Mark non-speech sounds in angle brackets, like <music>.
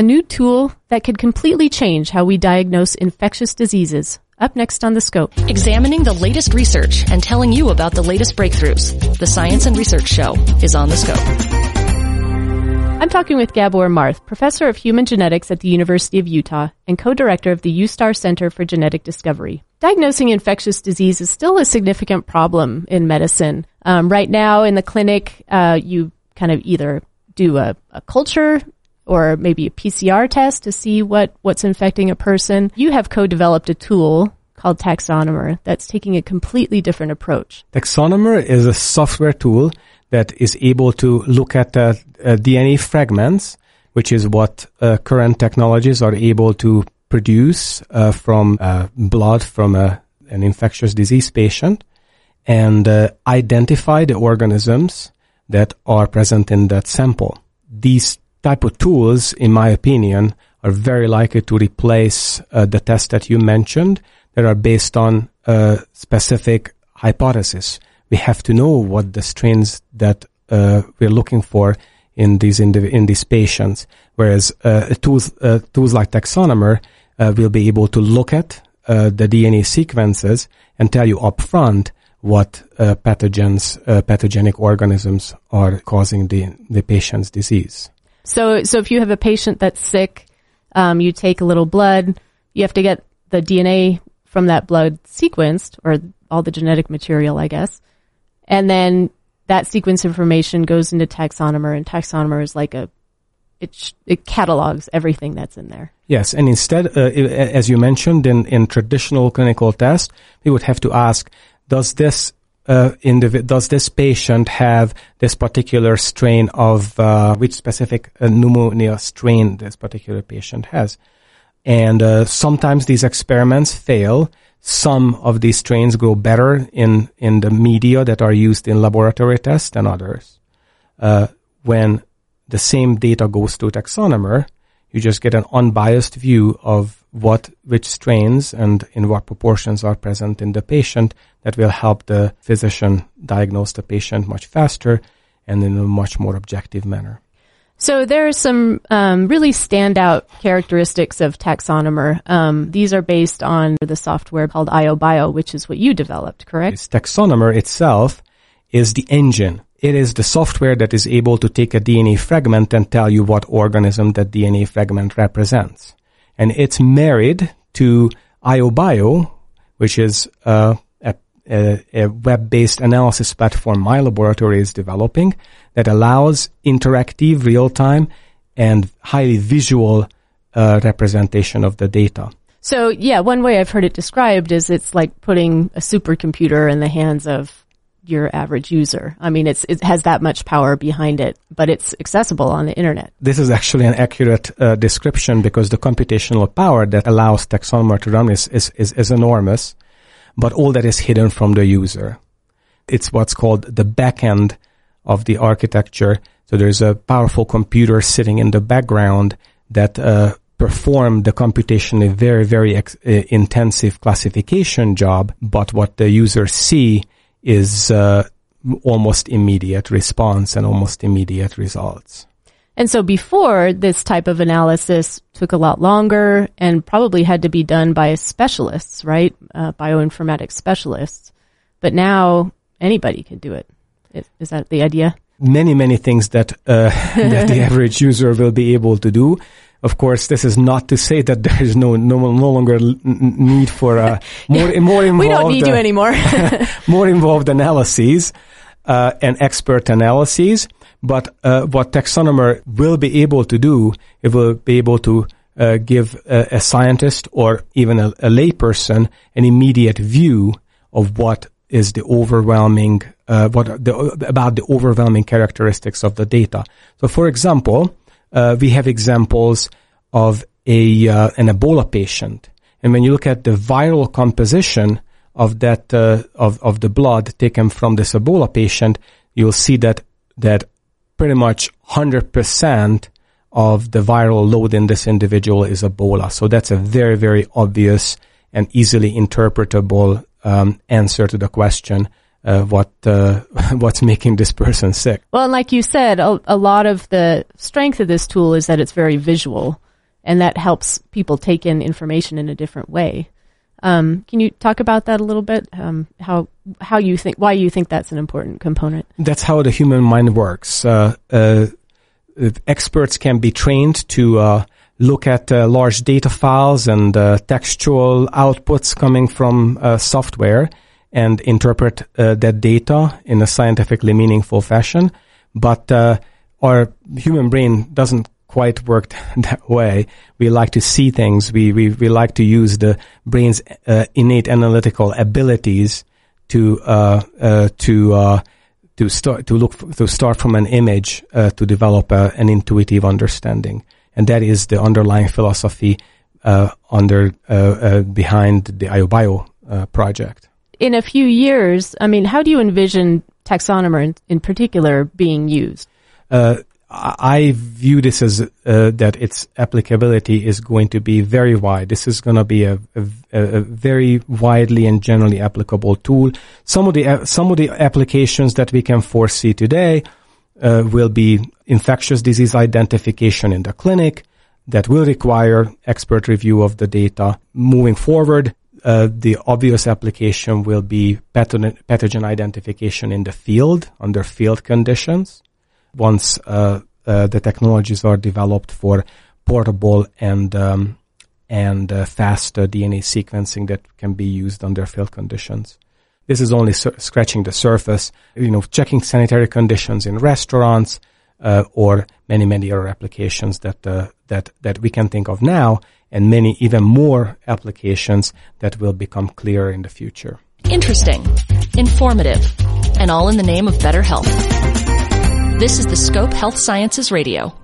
a new tool that could completely change how we diagnose infectious diseases. Up next on The Scope. Examining the latest research and telling you about the latest breakthroughs. The Science and Research Show is on The Scope. I'm talking with Gabor Marth, professor of human genetics at the University of Utah and co-director of the USTAR Center for Genetic Discovery. Diagnosing infectious disease is still a significant problem in medicine. Um, right now in the clinic, uh, you kind of either do a, a culture or maybe a PCR test to see what, what's infecting a person. You have co-developed a tool called Taxonomer that's taking a completely different approach. Taxonomer is a software tool that is able to look at uh, uh, DNA fragments, which is what uh, current technologies are able to produce uh, from uh, blood from a, an infectious disease patient, and uh, identify the organisms that are present in that sample. These type of tools, in my opinion, are very likely to replace the tests that you mentioned that are based on a specific hypothesis we have to know what the strains that uh, we're looking for in these indiv- in these patients. Whereas uh, tools uh, tools like Taxonomer uh, will be able to look at uh, the DNA sequences and tell you upfront what uh, pathogens, pathogenic organisms are causing the the patient's disease. So, so if you have a patient that's sick, um, you take a little blood, you have to get the DNA from that blood sequenced, or all the genetic material, I guess. And then that sequence information goes into taxonomer and taxonomer is like a, it, it catalogs everything that's in there. Yes, and instead, uh, as you mentioned in, in traditional clinical tests, we would have to ask, does this uh, does this patient have this particular strain of uh, which specific uh, pneumonia strain this particular patient has? And uh, sometimes these experiments fail, some of these strains grow better in, in the media that are used in laboratory tests than others. Uh, when the same data goes to taxonomer, you just get an unbiased view of what, which strains and in what proportions are present in the patient that will help the physician diagnose the patient much faster and in a much more objective manner. So there are some um, really standout characteristics of Taxonomer. Um, these are based on the software called IOBio, which is what you developed, correct? This Taxonomer itself is the engine. It is the software that is able to take a DNA fragment and tell you what organism that DNA fragment represents. And it's married to IOBio, which is uh, a, a web-based analysis platform my laboratory is developing that allows interactive, real-time, and highly visual uh, representation of the data. So yeah, one way I've heard it described is it's like putting a supercomputer in the hands of your average user. I mean, it's, it has that much power behind it, but it's accessible on the internet. This is actually an accurate uh, description because the computational power that allows Taxonomer to run is, is, is, is enormous but all that is hidden from the user. It's what's called the backend of the architecture. So there's a powerful computer sitting in the background that uh, perform the computation a very, very ex- uh, intensive classification job. But what the users see is uh, almost immediate response and almost immediate results. And so before this type of analysis took a lot longer and probably had to be done by specialists, right? Uh, bioinformatics specialists. But now anybody can do it. Is, is that the idea? Many, many things that, uh, <laughs> that the <laughs> average user will be able to do. Of course, this is not to say that <laughs> there is no no, no longer need for uh, <laughs> more more involved. we don't need you uh, anymore. <laughs> more involved analyses uh, and expert analyses. But uh, what Taxonomer will be able to do, it will be able to uh, give a, a, scientist or even a, a layperson an immediate view of what is the overwhelming, uh, what the, about the overwhelming characteristics of the data. So, for example, uh, we have examples of a uh, an Ebola patient, and when you look at the viral composition of that uh, of of the blood taken from this Ebola patient, you'll see that that pretty much 100% of the viral load in this individual is Ebola. So that's a very, very obvious and easily interpretable um, answer to the question uh, what uh, <laughs> what's making this person sick. Well, and like you said, a, a, lot of the strength of this tool is that it's very visual. and that helps people take in information in a different way. Um, can you talk about that a little bit? Um, how how you think why you think that's an important component? That's how the human mind works. Uh, uh, experts can be trained to uh, look at uh, large data files and uh, textual outputs coming from uh, software and interpret that data in a scientifically meaningful fashion. But our human brain doesn't quite work <laughs> that way. We like to see things. We, we, we like to use the brain's uh, innate analytical abilities to, uh, uh, to, uh, to start, to look, to start from an image, uh, to develop an intuitive understanding. And that is the underlying philosophy, uh, under, behind the IOBio, project. In a few years, I mean, how do you envision taxonomer in, in particular being used? Uh, I view this as uh, that its applicability is going to be very wide. This is going to be a, a, a, very widely and generally applicable tool. Some of the uh, some of the applications that we can foresee today uh, will be infectious disease identification in the clinic that will require expert review of the data. Moving forward, uh, the obvious application will be pathogen, pathogen identification in the field under field conditions once uh, uh, the technologies are developed for portable and um, and uh, fast DNA sequencing that can be used under field conditions. This is only sur- scratching the surface. You know, checking sanitary conditions in restaurants uh, or many many other applications that that that we can think of now, and many even more applications that will become clearer in the future. Interesting, informative, and all in the name of better health. This is the Scope Health Sciences Radio.